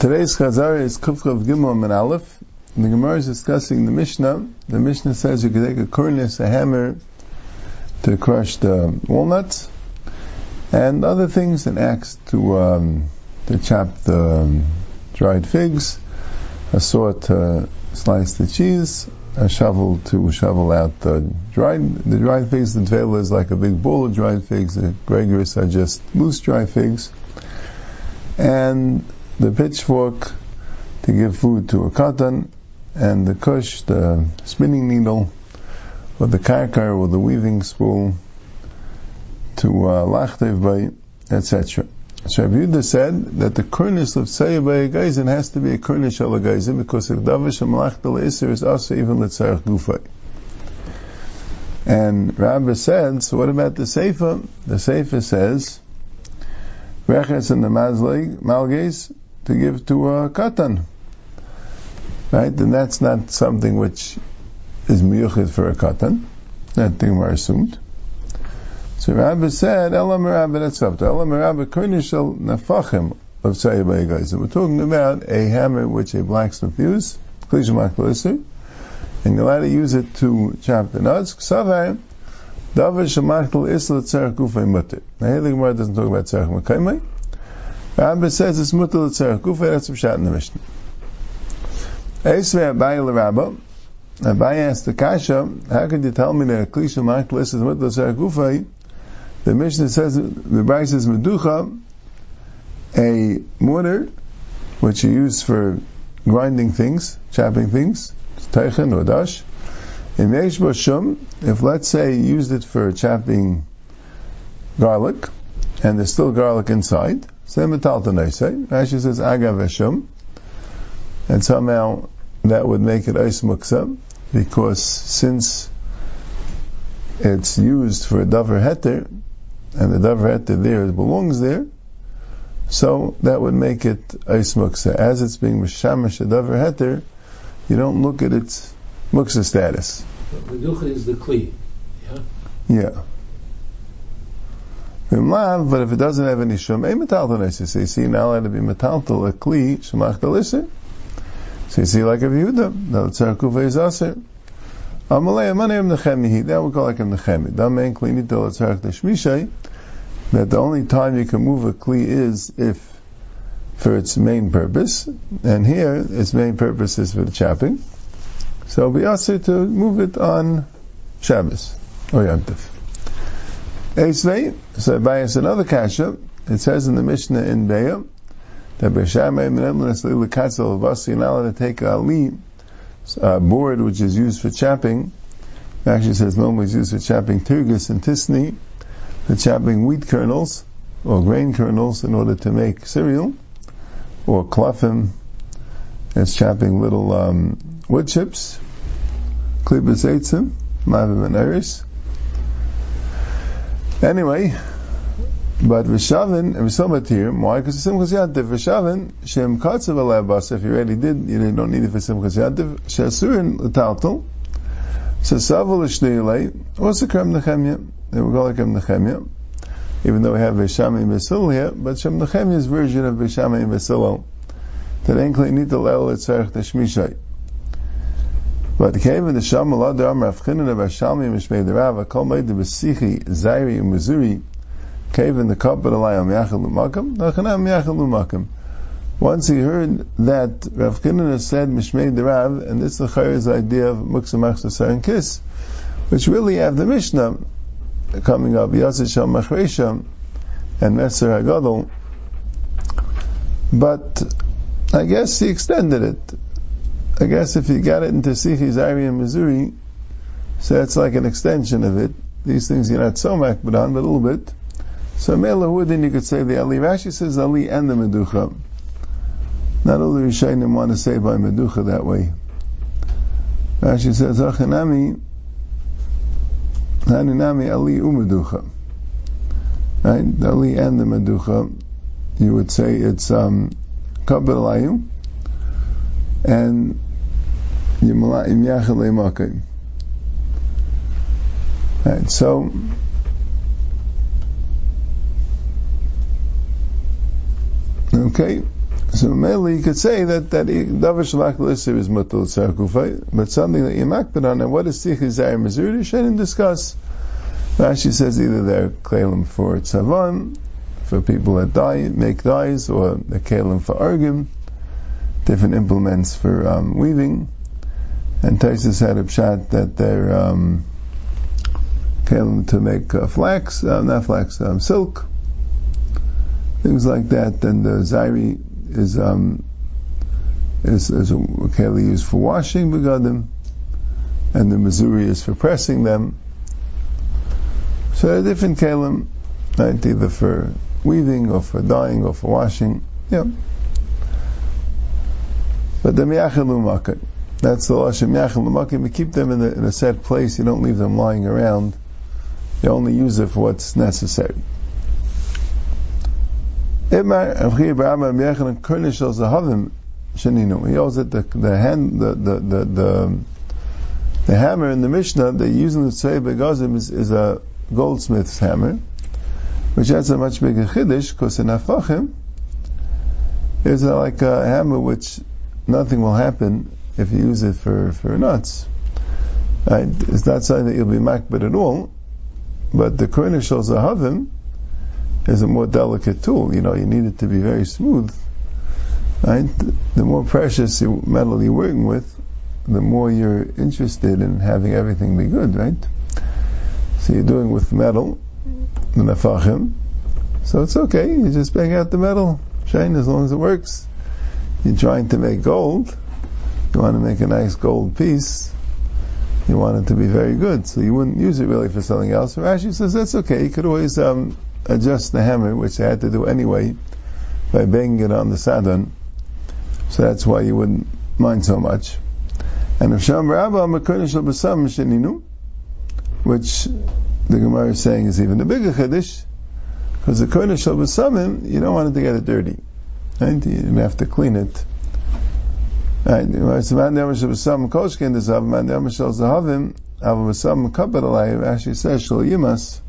Today's Chazar is Kufchav Gimel and Aleph. The Gemara is discussing the Mishnah. The Mishnah says you can take a cornice, a hammer, to crush the walnuts, and other things, an axe to um, to chop the um, dried figs, a saw to slice the cheese, a shovel to shovel out the dried the dried figs. The tefillah is like a big bowl of dried figs. The gregarious are just loose dried figs, and the pitchfork to give food to a cotton, and the kush, the spinning needle, or the karkar, or the weaving spool, to uh, lachtev etc. So Rabbi Yehuda said that the kurnish of Tzayah by a geizin has to be a kurnish al a geizin because if davish malach del iser is also even letzarech gufay. And Rabbi said, so what about the Sefer? The Sefer says, Reches and the Malges, to give to a katan. Right? And that's not something which is miyuchid for a katan. That thing were assumed. So Rabbi said, Ela Merabba, that's up to Ela Merabba Kurnishal Nafachim of Sayyabay. We're talking about a hammer which a blacksmith used, Klishamak Lisser, and you're allowed to use it to chop the nuts. Ksavar, Davar Shemachtel Isla Tzerach Gufay Mutter. Now here the Gemara doesn't talk about Tzerach Makaymai. Rabbi says it's mutter l'tzerach kufa, that's Pshat in the Mishnah. Eisvei Abai l'Rabba, Abai asked the Kasha, how could you tell me that a klisha ma'aklis is mutter l'tzerach kufa? The Mishnah says, the Brai says meducha, a mortar, which you use for grinding things, chopping things, teichen or dash. In Meish Shum, if let's say you used it for chopping garlic, and there's still garlic inside, same metalta neisei. Rashi says agav eshum, and somehow that would make it eis muksa, because since it's used for a davar heter, and the davar heter there belongs there, so that would make it eis muksa. As it's being mishamish a davar heter, you don't look at its muksa status. Meducha is the kli. Yeah. Yeah. But if it doesn't have any shum, eh, a metaltal So you see now to be metal metaltal a kli shemach delisir. So you see like a Yehuda, the tzarkuva is aser. Amalei amanei nechemihi. That we call like a nechemi. Damen klini del tzark deshmishay. That the only time you can move a kli is if for its main purpose, and here its main purpose is for the chopping. So we ask to move it on Shabbos or Yom Tov. Eisvei, so by us another kasha, it says in the Mishnah in Beya, that Beshamay Menemlis Lilakatzel Vasi, allowed to take a li, a board which is used for chopping, actually says normally it's used for chopping turgis and tisni, for chopping wheat kernels, or grain kernels in order to make cereal, or klafim, it's chopping little um, wood chips, klibas eitzim, mavim and Anyway, but Rishomat here, why? Because Simchas Yantiv, Rishavin, Shem Katzav Alabas, if you already did, you don't need it for Simchas Yantiv, Shasurin L'taltal, Sasavu L'shnei what's the Krem? They go like Krem Nechemya, even though we have Vishami and Basil here, but Shem version of Vishami and Basil, that ain't need Nita Lel Etzarech Teshmishai. But came the Sham Allah the Amr Afchinan of Ashalmi Mishmei the Rav Kol Meid the Besichi Zairi Mezuri cave in the cup of Elayam Yachal Umakam Nachanam Yachal Umakam once he heard that Rav Kinnah said Mishmei the Rav, and this is the Chayer's idea of Muksa Machsa and Kiss, which really have the Mishnah coming up, Yasir Shal Machresha and Meser Hagadol. But I guess he extended it. I guess if you got it into Sichi, Zairi, and Mezuri, so that's like an extension of it. These things you're not so makbid on, but a little bit. So Mela then you could say the Ali. Rashi says Ali and the Meducha. Not all the Rishayim want to say by Meducha that way. Rashi says Achanami Haninami Ali Umeducha. Right? Ali and the Meducha. You would say it's um Kabbalayim and Right, so okay, So mainly you could say that that davar shalach l'isser is mutal tzarkufay, but something that you makbid on, and what is tichi zayir mezuri, shouldn't discuss. Rashi says either they're kalim for tzavan, for people that die, make dyes, or the kalim for argim, different implements for um, weaving. And Taisus had a pshat that they're um, kalim to make uh, flax, uh, not flax, um, silk, things like that. And the zairi is um, is, is a keli used for washing begadim, and the mizuri is for pressing them. So there are different kelim, right, either for weaving or for dyeing or for washing. Yeah. But the miyachilu makat. That's the lashon miyachilu makat. We keep them in, the, in a set place. You don't leave them lying around. You only use it for what's necessary. He holds that the the hand the the the, the, the hammer in the Mishnah they use in the Tzei Begazim is, is a goldsmith's hammer, which has a much bigger chiddush because in Afachim is like a hammer which nothing will happen if you use it for, for nuts. Right? It's not saying that you'll be makbid at all, but the Kurnish al Zahavim is a more delicate tool. You know, you need it to be very smooth. Right? The more precious metal you're working with, the more you're interested in having everything be good, right? So you're doing with metal, the nefachim, so it's okay. You just bang out the metal, shine as long as it works. You're trying to make gold. You want to make a nice gold piece. You want it to be very good, so you wouldn't use it really for something else. Rashi says that's okay. You could always um, adjust the hammer, which they had to do anyway, by banging it on the sadon. So that's why you wouldn't mind so much. And if Sham Rabba Makunish Basam Sheninu, which the Gemara is saying is even a bigger chiddush, because the Kurnish Basamim, you don't want it to get it dirty. Right? You have to clean it. Right? Actually says Shal Yimas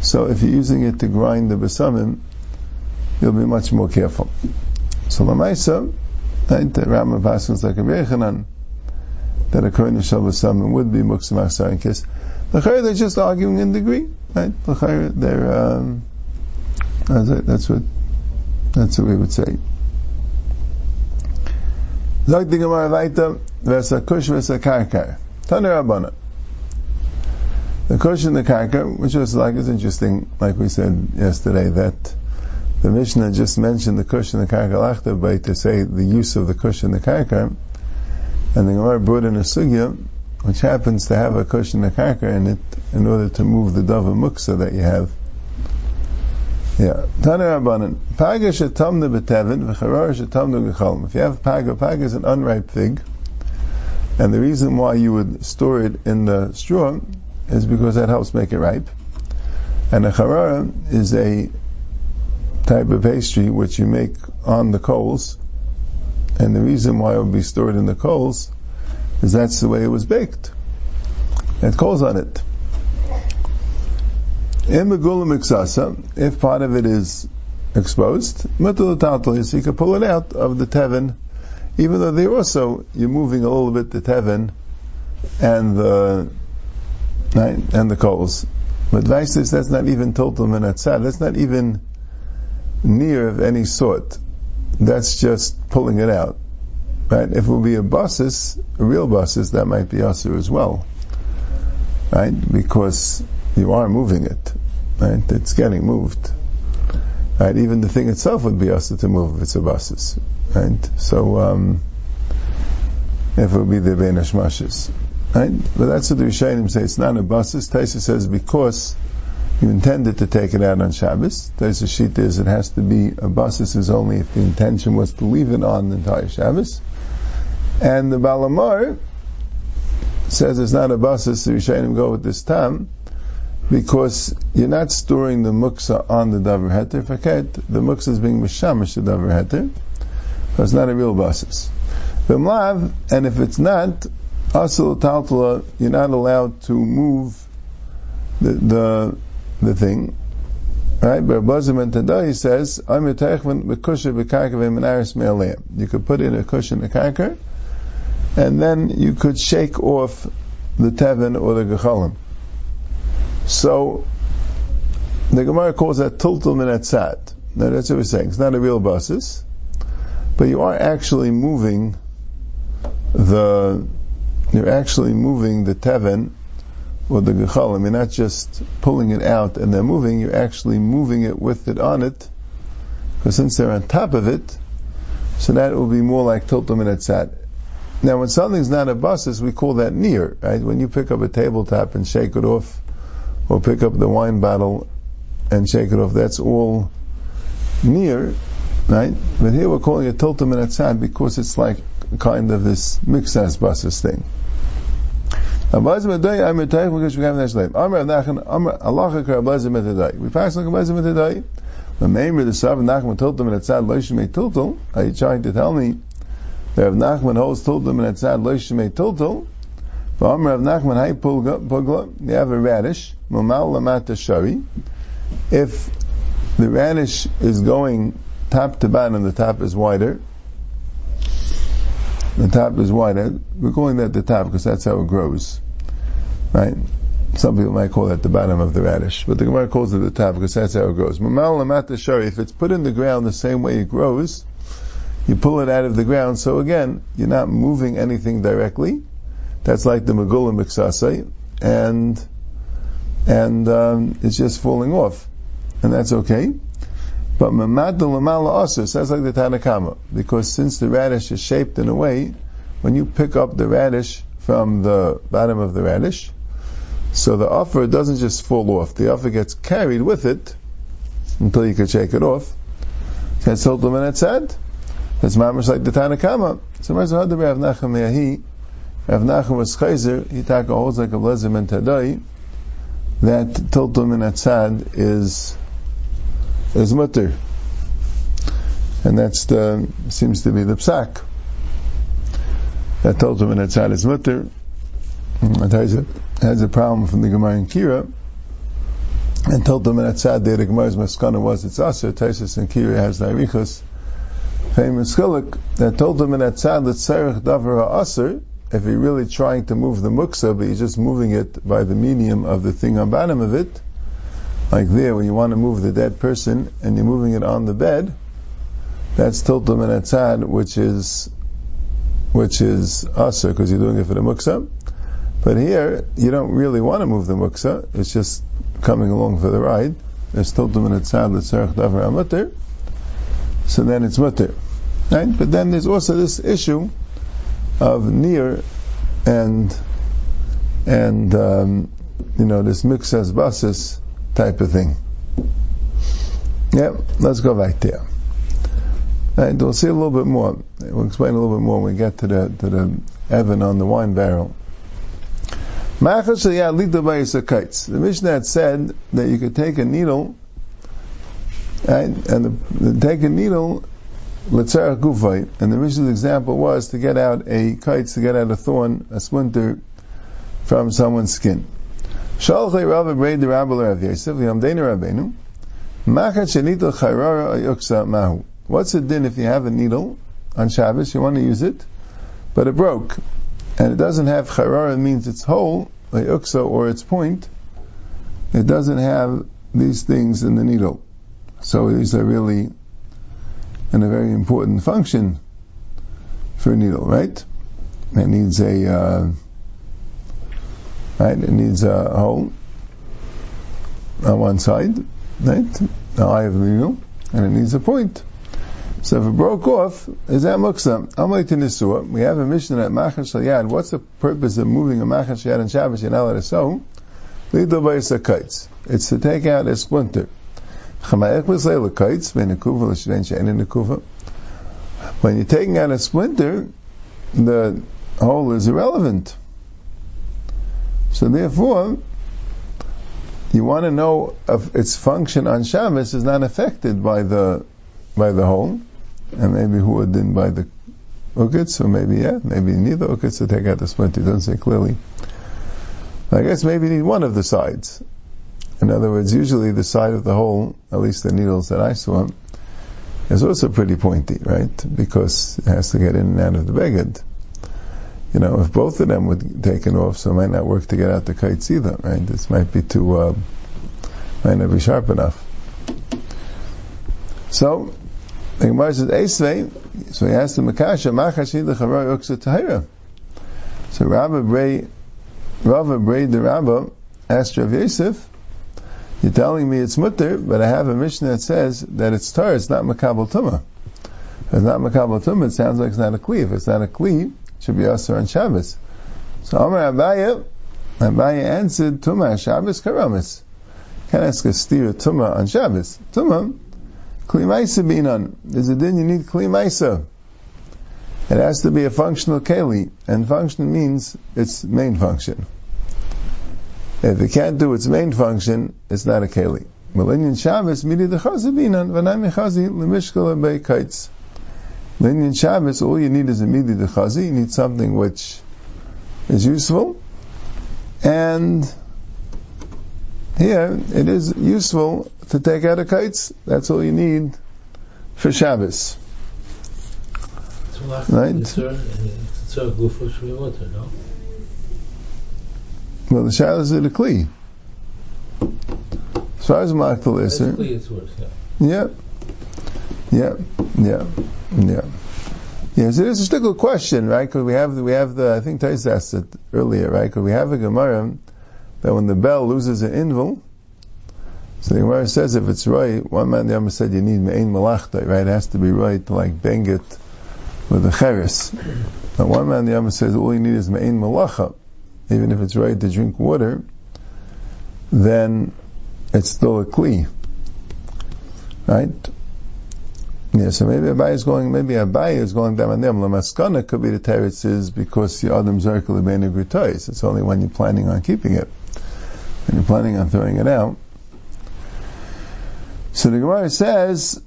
so if you're using it to grind the besamim, you'll be much more careful. So Lamaisa, right, the Rambam Paskins like a Rechanan, that a Kohen Shal besamim would be Muksim Achsar in case. L'chayr, they're just arguing in degree, right? L'chayr, they're, um, that's what, that's what we would say. Zog the Gemara weiter, v'esa kush v'esa karkar. Tanu Rabbana. The kush in the karka, which was like is interesting, like we said yesterday, that the Mishnah just mentioned the kush in the karka lachta by to say the use of the kush in the karka, and the Gemara brought in a sugya, which happens to have a kush in the karka in it, in order to move the dava muksa that you have. Yeah. Tana Rabbanan. Paga shetamna betevin, v'charar shetamna gechalm. If you have paga, paga is an unripe fig, and the reason why you would store it in the straw is because that helps make it ripe. And a charara is a type of pastry which you make on the coals. And the reason why it would be stored in the coals is that's the way it was baked. It coals on it. If part of it is exposed, so you can pull it out of the tevin, even though they also, you're moving a little bit the tevin and the right? And the coals. But Vaishis, that's not even total menatzah. That's not even near of any sort. That's just pulling it out. Right? If it will be a basis, a real basis, that might be usher as well. Right? Because you are moving it. Right? It's getting moved. Right? Even the thing itself would be usher to move if it's a basis. Right? So, um, if it would be the Ben Hashmashes. Right? But that's what the Rishayim say. It's not a basis. Taisa says because you intended to take it out on Shabbos. Taisa sheet is it has to be a basis is only if the intention was to leave it on the entire Shabbos. And the Balamar says it's not a basis. The Rishayim go with this time because you're not storing the muksa on the davar heter. Faket, the muksa is being mishamish the davar heter. So it's not a real basis. And if it's not, Asil Taltala, you're not allowed to move the, the, the thing. Right, but Bazim and Tadai says, I'm a teichman b'kusha b'karka v'menaris me'aleim. You could put in a cushion a karka, and then you could shake off the tevin or the gechalim. So, the Gemara calls that tiltul min atzad. Now that's what we're saying. It's not a real basis, but you are actually moving the, you're actually moving the tevin or the gechalim. You're not just pulling it out and then moving, you're actually moving it with it on it, because since they're on top of it, so that will be more like tiltum and etzat. Now when something's not a basis, we call that near, right? When you pick up a tabletop and shake it off, or pick up the wine bottle and shake it off, that's all near, right? But here we're calling it tiltum and etzat because it's like kind of this mixas basis thing. We pass like today. The name of the Sav Nachman tiltum and etzad loishimei tiltul. Are you trying to tell me that Rav Nachman holds tiltum and etzad loishimei tiltul? V'amr Rav Nachman hay pugla. You have a radish. If the radish is going top to bottom, the top is wider. The top is wider. We're calling that the top because that's how it grows. Right? Some people might call that the bottom of the radish, but the Gemara calls it the top because that's how it grows. If it's put in the ground the same way it grows, you pull it out of the ground, so again, you're not moving anything directly. That's like the Megullah Miksasai, and, and, um, it's just falling off. And that's okay. But mamad lamala also says like the Tanakama, because since the radish is shaped in a way, when you pick up the radish from the bottom of the radish, so the offer doesn't just fall off. The offer gets carried with it until you can shake it off. That's Hiltum and it said. That's mamish like the Tanakama. So Rav Nachum Yahi, Rav Nachum was Chayzer, he taka holds like a blezim and Tadai, that Tiltum and Atzad is, is mutter. And that's the, seems to be the psak. That Tiltum and Atzad is mutter. It has a, has a problem from the Gemara in Kira, and that sad day the Gemara's maskana was it's aser. Taisus and Kira has the Arichas, famous chilik that told them in that serich davar aser. If you're really trying to move the muksa, but you're just moving it by the medium of the thing on bottom of it, like there, when you want to move the dead person and you're moving it on the bed, that's tiltum and atzad, which is which is aser because you're doing it for the muksa. But here, you don't really want to move the muksa, it's just coming along for the ride. Still two minutes sad l'tzarech davar amutter. So then it's mutter. Right? But then there's also this issue of near and and um, you know this mixas basis type of thing. Yeah, let's go back there. Right, we'll see a little bit more. We'll explain a little bit more when we get to the to the Evan on the wine barrel. The Mishnah had said that you could take a needle, and the, the, take a needle, and the Mishnah's example was to get out a kite, to get out a thorn, a splinter from someone's skin. Chayrara. What's the din if you have a needle on Shabbos, you want to use it, but it broke and it doesn't have charara means it's whole, or its point, it doesn't have these things in the needle. So these are really in a very important function for a needle, right? It needs a uh, right. It needs a hole on one side, right? The eye of the needle, and it needs a point. So if it broke off, is that muksa? Amalek Nisua, we have a mission at Machash Yad. What's the purpose of moving a Machash Yad and Shabbos? To sew. It's to take out a splinter. When you're taking out a splinter, the hole is irrelevant. So therefore, you want to know if its function on Shabbos is not affected by the by the hole and maybe who would then buy the ukits, or maybe yeah, maybe the ukits to take out the splinter. It doesn't say clearly. I guess maybe you need one of the sides. In other words, usually the side of the hole, at least the needles that I saw, is also pretty pointy, right? Because it has to get in and out of the beged. You know, if both of them were taken off, so it might not work to get out the kites either, right? This might be too, uh, might not be sharp enough. So, the Gemara says, Esvei, so he asked the Makasha, Machashi the Chavar Uksa Tahira. So Rabbi Bray, Rabbi Bray the Rabbi asked Rav Yosef, you're telling me it's mutter, but I have a mission that says that it's tar, it's not makabel tumah. If it's not makabel tumah, it sounds like it's not a kli. If it's not a kli, it should be asr on Shabbos. So Amar Abaya, Abaya answered, Tumah Shabbos karamis. Can't ask a steer Tumah on Shabbos. Tumah, kli maisa binan. There's a din you need kli maisa. It has to be a functional keli, and function means its main function. If it can't do its main function, it's not a keli. Millennium Shabbos, midi the chazabinan, v'nai mechazi, l'mishkal abay kites. Millennium Shabbos, all you need is a midi the chazi, you need something which is useful, and here, it is useful to take out a kites, that's all you need for Shabbos. Right? Well, the shadow is a kli. As far as maktal iser, yeah, yeah, yeah, yeah. Yes, it is a stickle question, right? Because we have we have the I think Tais asked it earlier, right? Because we have a Gemara that when the bell loses an invul, so the Gemara says if it's right, one man the Yama said you need me'ain malachta, right? It has to be right to like bang it with a cheres. But one man the Yama says all you need is me'ain malacha even if it's right to drink water, then it's still a kli. Right? Yeah, so maybe Abai is going, maybe Abai is going down on them. Lamaskana could be the teretz is because the Adam Zerkel Ibenu Grutois. It's only when you're planning on keeping it. When you're planning on throwing it out. So the Gemara says,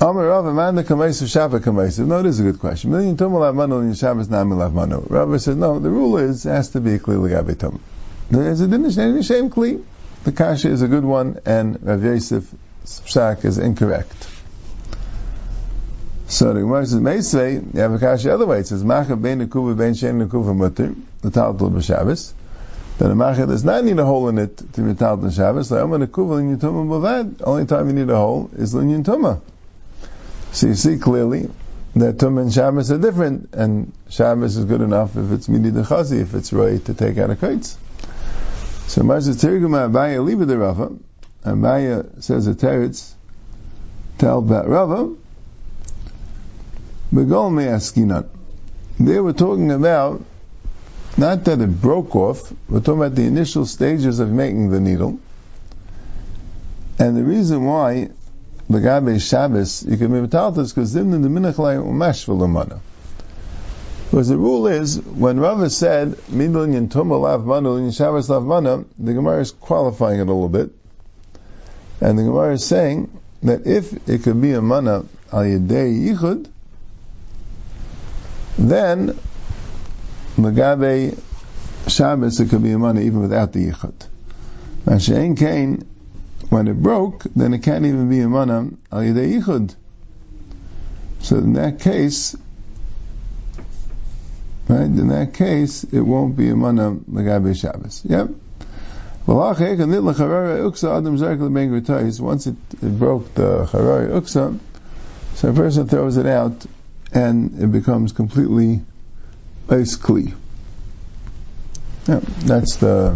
Amar Rav Kamaisu. No, a good question. Million Tumul Lav Manu and Shabbos. Rav no, the rule is, it has to be a Kli Lagabe There's a Dinish Shem Kli. The Kasha is a good one, and Rav Yosef Shak is incorrect. So the Gemara says, Meisvei, you have a Kasha other way. It says, Macha Bein Nekuva Bein Shen Nekuva Mutter, the Taltul B'Shabbos. Then a Macha does not need a hole in it to be Taltul Shabbos. Like, I'm going to Kuva Linyan Tumah Bavad. Only time you need a hole is Linyan Tumah. So you see clearly that Tum and Shabbos are different, and Shabbos is good enough if it's midi dechazi, if it's right to take out a kites. So Marza Tirgum Abaya Liba the Rava, Abaya says a teretz, tell about Rava, Begol me askinat. They were talking about not that it broke off, we're talking about the initial stages of making the needle. And the reason why Begabe Shabbos, you can be metaltas because then the minachlay umash v'lamana. Because the rule is, when Rava said, Midlin yintuma lav mana, in Shabbos lav mana, the Gemara is qualifying it a little bit. And the Gemara is saying that if it could be a mana al yedei yichud, then Megabe Shabbos it could be a mana even without the yichud. Now Shein Kain, when it broke, then it can't even be a mana al yichud. So in that case, right, in that case, it won't be a mana legabe Shabbos. Yep. Once it, it broke the charari uksa, so a person throws it out, and it becomes completely ice. Yeah, that's the